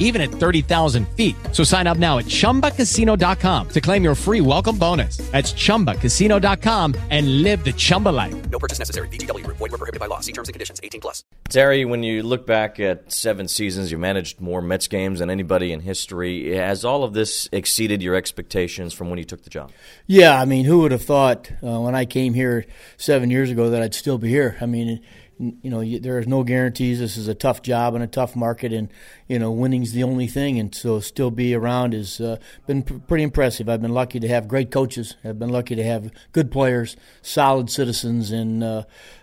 even at 30,000 feet. So sign up now at chumbacasino.com to claim your free welcome bonus. That's chumbacasino.com and live the Chumba life. No purchase necessary. VGW Group. Void were prohibited by law. See terms and conditions. 18 plus. Terry, when you look back at seven seasons, you managed more Mets games than anybody in history. Has all of this exceeded your expectations from when you took the job? Yeah, I mean, who would have thought uh, when I came here seven years ago that I'd still be here? I mean, you know, there is no guarantees. This is a tough job and a tough market, and you know, winning's the only thing. And so, still be around has uh, been pr- pretty impressive. I've been lucky to have great coaches. I've been lucky to have good players, solid citizens, and uh,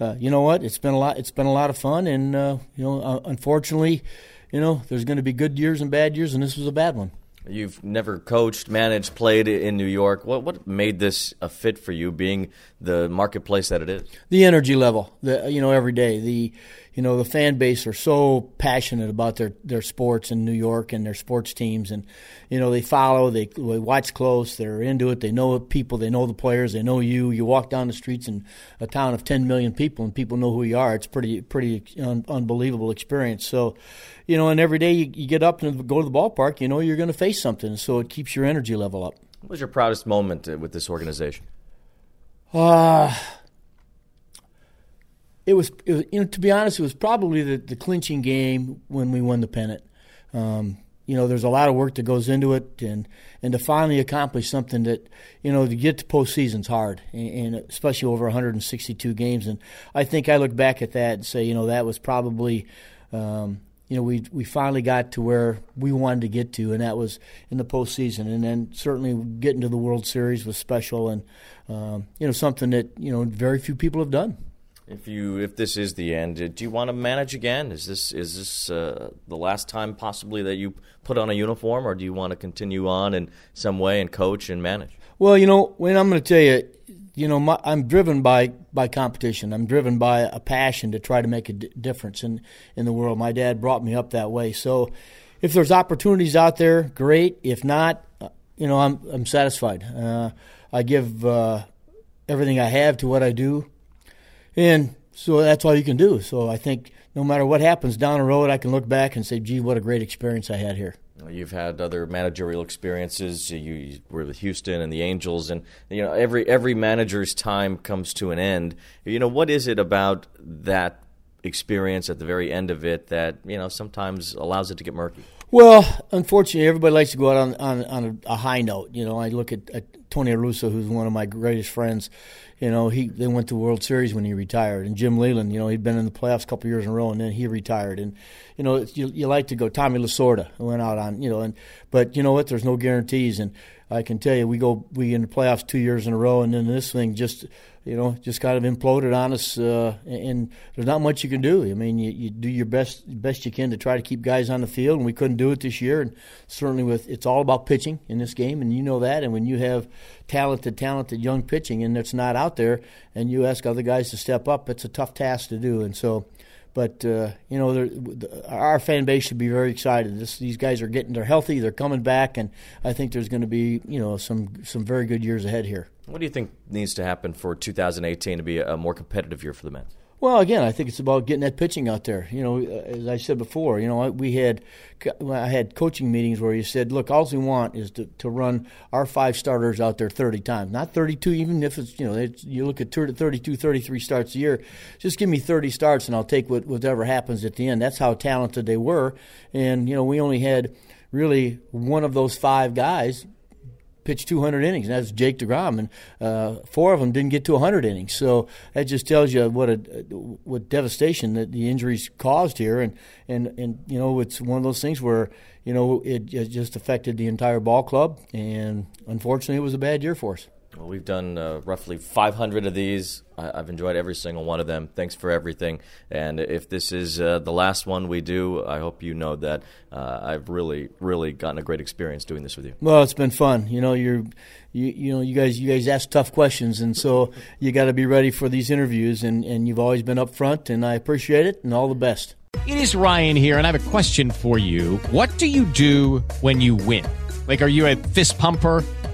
uh, you know what? It's been a lot. It's been a lot of fun, and uh, you know, uh, unfortunately, you know, there's going to be good years and bad years, and this was a bad one. You've never coached, managed, played in New York. What what made this a fit for you, being the marketplace that it is? The energy level, the you know every day. The you know the fan base are so passionate about their their sports in New York and their sports teams, and you know they follow, they, they watch close, they're into it. They know people, they know the players, they know you. You walk down the streets in a town of 10 million people, and people know who you are. It's pretty pretty un- unbelievable experience. So you know, and every day you, you get up and go to the ballpark, you know you're going to face something, so it keeps your energy level up. What was your proudest moment uh, with this organization? Uh, it was, it was, you know, to be honest, it was probably the, the clinching game when we won the pennant. Um, you know, there's a lot of work that goes into it, and and to finally accomplish something that, you know, to get to postseason's hard, and, and especially over 162 games. And I think I look back at that and say, you know, that was probably. Um, you know, we we finally got to where we wanted to get to, and that was in the postseason. And then certainly getting to the World Series was special, and um, you know, something that you know very few people have done. If you if this is the end, do you want to manage again? Is this is this uh, the last time possibly that you put on a uniform, or do you want to continue on in some way and coach and manage? Well, you know, when I'm going to tell you, you know, my, I'm driven by by competition. I'm driven by a passion to try to make a d- difference in in the world. My dad brought me up that way. So, if there's opportunities out there, great. If not, uh, you know, I'm I'm satisfied. Uh, I give uh, everything I have to what I do, and so that's all you can do. So I think no matter what happens down the road, I can look back and say, "Gee, what a great experience I had here." You've had other managerial experiences. You were with Houston and the Angels, and you know every every manager's time comes to an end. You know what is it about that experience at the very end of it that you know sometimes allows it to get murky? Well, unfortunately, everybody likes to go out on on, on a, a, high note. You know, I look at, at Tony La Russa, who's one of my greatest friends. You know, he they went to World Series when he retired, and Jim Leyland. You know, he'd been in the playoffs a couple years in a row, and then he retired. And you know, you, you like to go. Tommy Lasorda went out on you know, and but you know what? There's no guarantees, and I can tell you, we go we in the playoffs two years in a row, and then this thing just you know just kind of imploded on us, uh, and there's not much you can do. I mean, you, you do your best best you can to try to keep guys on the field, and we couldn't do it this year. And certainly, with it's all about pitching in this game, and you know that. And when you have talented, talented young pitching, and it's not out there, and you ask other guys to step up, it's a tough task to do. And so. But uh, you know, our fan base should be very excited. This, these guys are getting, they're healthy, they're coming back, and I think there's going to be, you know, some some very good years ahead here. What do you think needs to happen for 2018 to be a more competitive year for the Mets? Well, again, I think it's about getting that pitching out there. You know, as I said before, you know, we had I had coaching meetings where you said, "Look, all we want is to, to run our five starters out there 30 times, not 32. Even if it's you know it's, you look at 32, 33 starts a year, just give me 30 starts and I'll take what, whatever happens at the end." That's how talented they were, and you know, we only had really one of those five guys pitched 200 innings, and that's Jake DeGrom, and uh, four of them didn't get to 100 innings. So that just tells you what a what devastation that the injuries caused here, and and and you know it's one of those things where you know it, it just affected the entire ball club, and unfortunately, it was a bad year for us. Well, we've done uh, roughly 500 of these. I- have enjoyed every single one of them. Thanks for everything. And if this is uh, the last one we do, I hope you know that uh, I've really, really gotten a great experience doing this with you. Well, it's been fun. You know, you're, you, you know, you guys, you guys ask tough questions, and so you got to be ready for these interviews. And, and you've always been upfront, and I appreciate it. And all the best. It is Ryan here, and I have a question for you. What do you do when you win? Like, are you a fist pumper?